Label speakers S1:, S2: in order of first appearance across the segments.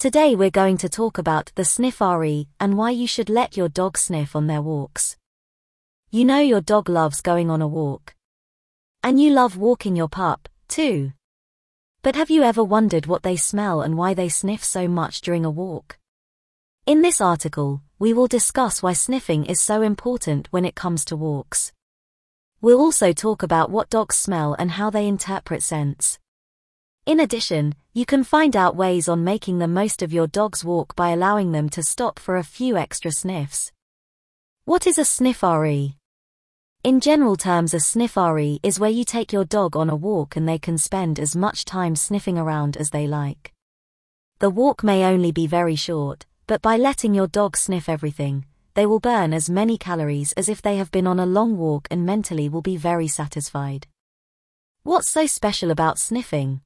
S1: Today we're going to talk about the sniffari and why you should let your dog sniff on their walks. You know your dog loves going on a walk. And you love walking your pup, too. But have you ever wondered what they smell and why they sniff so much during a walk? In this article, we will discuss why sniffing is so important when it comes to walks. We'll also talk about what dogs smell and how they interpret scents. In addition, you can find out ways on making the most of your dog's walk by allowing them to stop for a few extra sniffs. What is a sniffari? In general terms a sniffari is where you take your dog on a walk and they can spend as much time sniffing around as they like. The walk may only be very short, but by letting your dog sniff everything, they will burn as many calories as if they have been on a long walk and mentally will be very satisfied. What's so special about sniffing?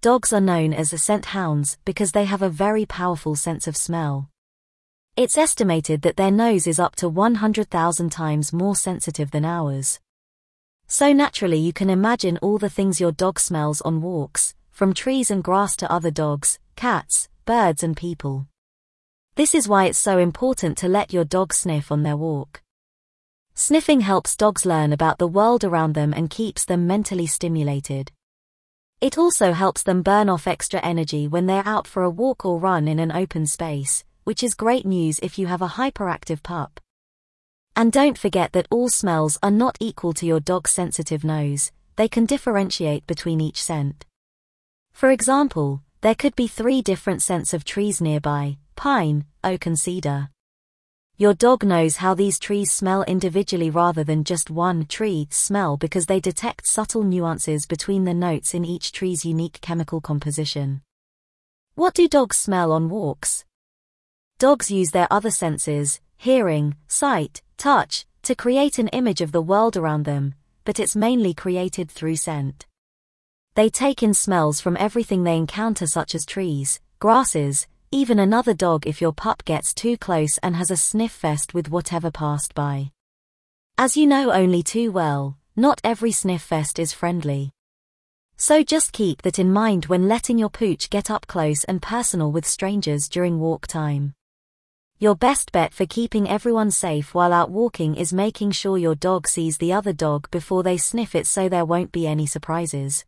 S1: Dogs are known as scent hounds because they have a very powerful sense of smell. It's estimated that their nose is up to 100,000 times more sensitive than ours. So naturally you can imagine all the things your dog smells on walks, from trees and grass to other dogs, cats, birds and people. This is why it's so important to let your dog sniff on their walk. Sniffing helps dogs learn about the world around them and keeps them mentally stimulated. It also helps them burn off extra energy when they're out for a walk or run in an open space, which is great news if you have a hyperactive pup. And don't forget that all smells are not equal to your dog's sensitive nose, they can differentiate between each scent. For example, there could be three different scents of trees nearby, pine, oak and cedar. Your dog knows how these trees smell individually rather than just one tree smell because they detect subtle nuances between the notes in each tree's unique chemical composition. What do dogs smell on walks? Dogs use their other senses, hearing, sight, touch, to create an image of the world around them, but it's mainly created through scent. They take in smells from everything they encounter such as trees, grasses, even another dog if your pup gets too close and has a sniff fest with whatever passed by. As you know only too well, not every sniff fest is friendly. So just keep that in mind when letting your pooch get up close and personal with strangers during walk time. Your best bet for keeping everyone safe while out walking is making sure your dog sees the other dog before they sniff it so there won't be any surprises.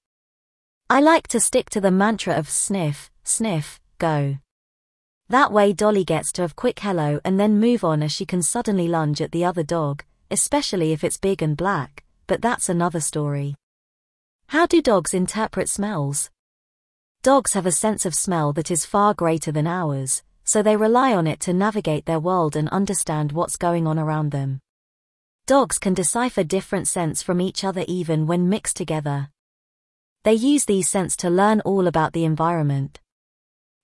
S1: I like to stick to the mantra of sniff, sniff, go. That way Dolly gets to have quick hello and then move on as she can suddenly lunge at the other dog, especially if it's big and black, but that's another story. How do dogs interpret smells? Dogs have a sense of smell that is far greater than ours, so they rely on it to navigate their world and understand what's going on around them. Dogs can decipher different scents from each other even when mixed together. They use these scents to learn all about the environment.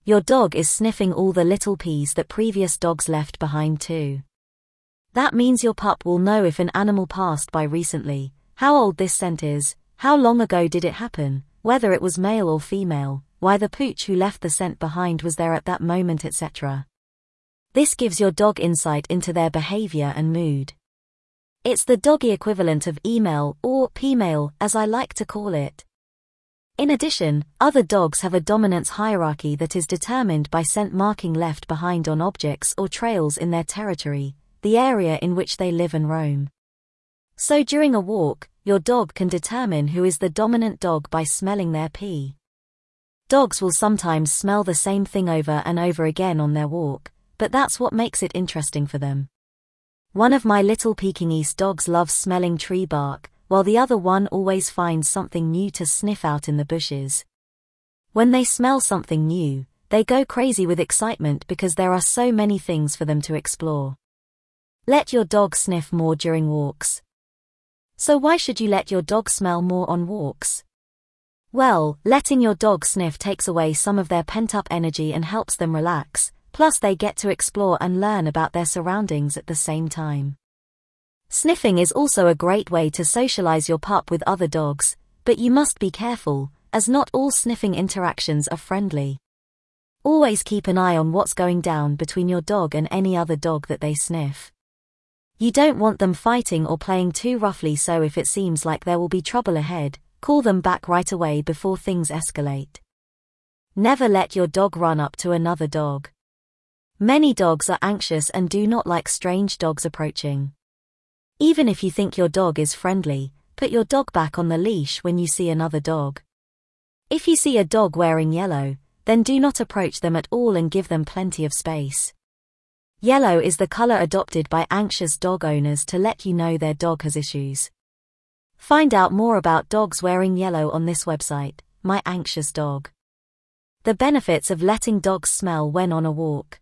S1: Your dog is sniffing all the little pees that previous dogs left behind too. That means your pup will know if an animal passed by recently, how old this scent is, how long ago did it happen, whether it was male or female, why the pooch who left the scent behind was there at that moment etc. This gives your dog insight into their behavior and mood. It's the doggy equivalent of email or P-mail as I like to call it. In addition, other dogs have a dominance hierarchy that is determined by scent marking left behind on objects or trails in their territory, the area in which they live and roam. So during a walk, your dog can determine who is the dominant dog by smelling their pee. Dogs will sometimes smell the same thing over and over again on their walk, but that's what makes it interesting for them. One of my little Pekingese dogs loves smelling tree bark, while the other one always finds something new to sniff out in the bushes. When they smell something new, they go crazy with excitement because there are so many things for them to explore. Let your dog sniff more during walks. So why should you let your dog smell more on walks? Well, letting your dog sniff takes away some of their pent-up energy and helps them relax, plus they get to explore and learn about their surroundings at the same time. Sniffing is also a great way to socialize your pup with other dogs, but you must be careful, as not all sniffing interactions are friendly. Always keep an eye on what's going down between your dog and any other dog that they sniff. You don't want them fighting or playing too roughly so if it seems like there will be trouble ahead, call them back right away before things escalate. Never let your dog run up to another dog. Many dogs are anxious and do not like strange dogs approaching. Even if you think your dog is friendly, put your dog back on the leash when you see another dog. If you see a dog wearing yellow, then do not approach them at all and give them plenty of space. Yellow is the color adopted by anxious dog owners to let you know their dog has issues. Find out more about dogs wearing yellow on this website, My Anxious Dog. The benefits of letting dogs smell when on a walk.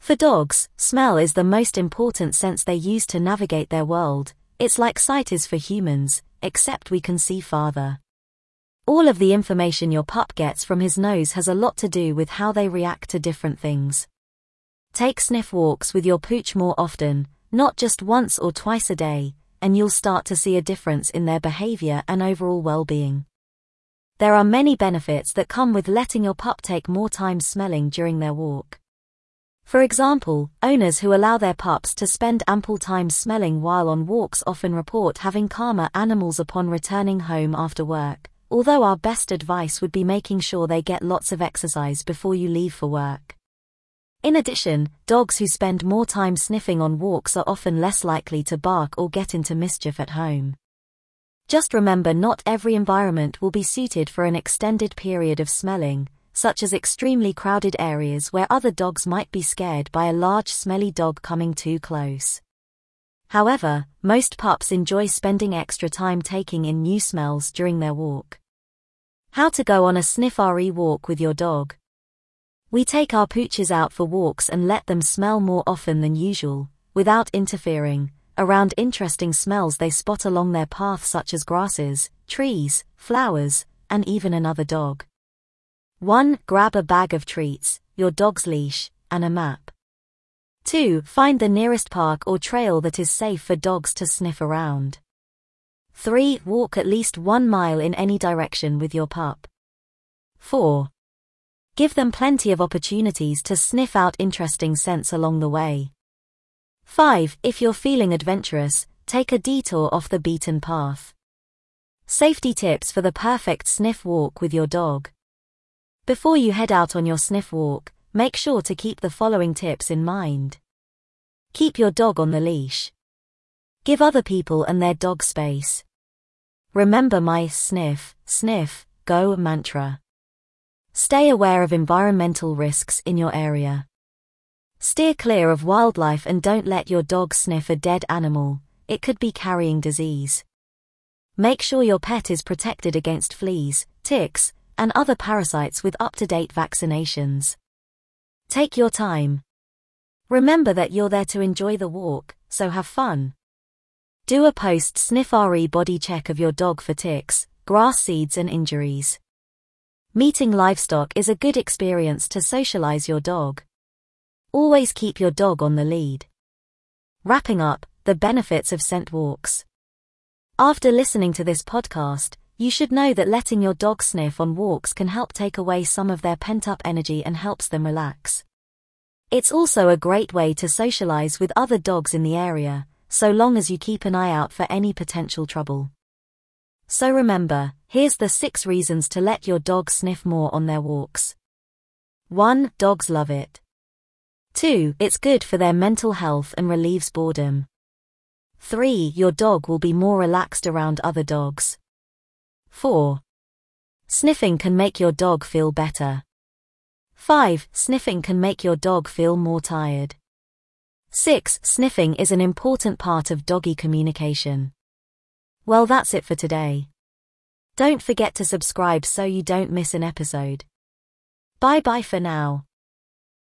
S1: For dogs, smell is the most important sense they use to navigate their world. It's like sight is for humans, except we can see farther. All of the information your pup gets from his nose has a lot to do with how they react to different things. Take sniff walks with your pooch more often, not just once or twice a day, and you'll start to see a difference in their behavior and overall well-being. There are many benefits that come with letting your pup take more time smelling during their walk. For example, owners who allow their pups to spend ample time smelling while on walks often report having calmer animals upon returning home after work, although our best advice would be making sure they get lots of exercise before you leave for work. In addition, dogs who spend more time sniffing on walks are often less likely to bark or get into mischief at home. Just remember not every environment will be suited for an extended period of smelling, such as extremely crowded areas where other dogs might be scared by a large smelly dog coming too close. However, most pups enjoy spending extra time taking in new smells during their walk. How to go on a sniffari walk with your dog. We take our pooches out for walks and let them smell more often than usual, without interfering, around interesting smells they spot along their path such as grasses, trees, flowers, and even another dog. 1. Grab a bag of treats, your dog's leash, and a map. 2. Find the nearest park or trail that is safe for dogs to sniff around. 3. Walk at least one mile in any direction with your pup. 4. Give them plenty of opportunities to sniff out interesting scents along the way. 5. If you're feeling adventurous, take a detour off the beaten path. Safety tips for the perfect sniff walk with your dog. Before you head out on your sniff walk, make sure to keep the following tips in mind. Keep your dog on the leash. Give other people and their dog space. Remember my sniff, sniff, go mantra. Stay aware of environmental risks in your area. Steer clear of wildlife and don't let your dog sniff a dead animal, it could be carrying disease. Make sure your pet is protected against fleas, ticks, and other parasites with up-to-date vaccinations. Take your time. Remember that you're there to enjoy the walk, so have fun. Do a post-sniffari body check of your dog for ticks, grass seeds and injuries. Meeting livestock is a good experience to socialize your dog. Always keep your dog on the lead. Wrapping up, the benefits of scent walks. After listening to this podcast, you should know that letting your dog sniff on walks can help take away some of their pent up energy and helps them relax. It's also a great way to socialize with other dogs in the area, so long as you keep an eye out for any potential trouble. So remember, here's the 6 reasons to let your dog sniff more on their walks. 1. Dogs love it. 2. It's good for their mental health and relieves boredom. 3. Your dog will be more relaxed around other dogs. 4. Sniffing can make your dog feel better. 5. Sniffing can make your dog feel more tired. 6. Sniffing is an important part of doggy communication. Well, that's it for today. Don't forget to subscribe so you don't miss an episode. Bye bye for now.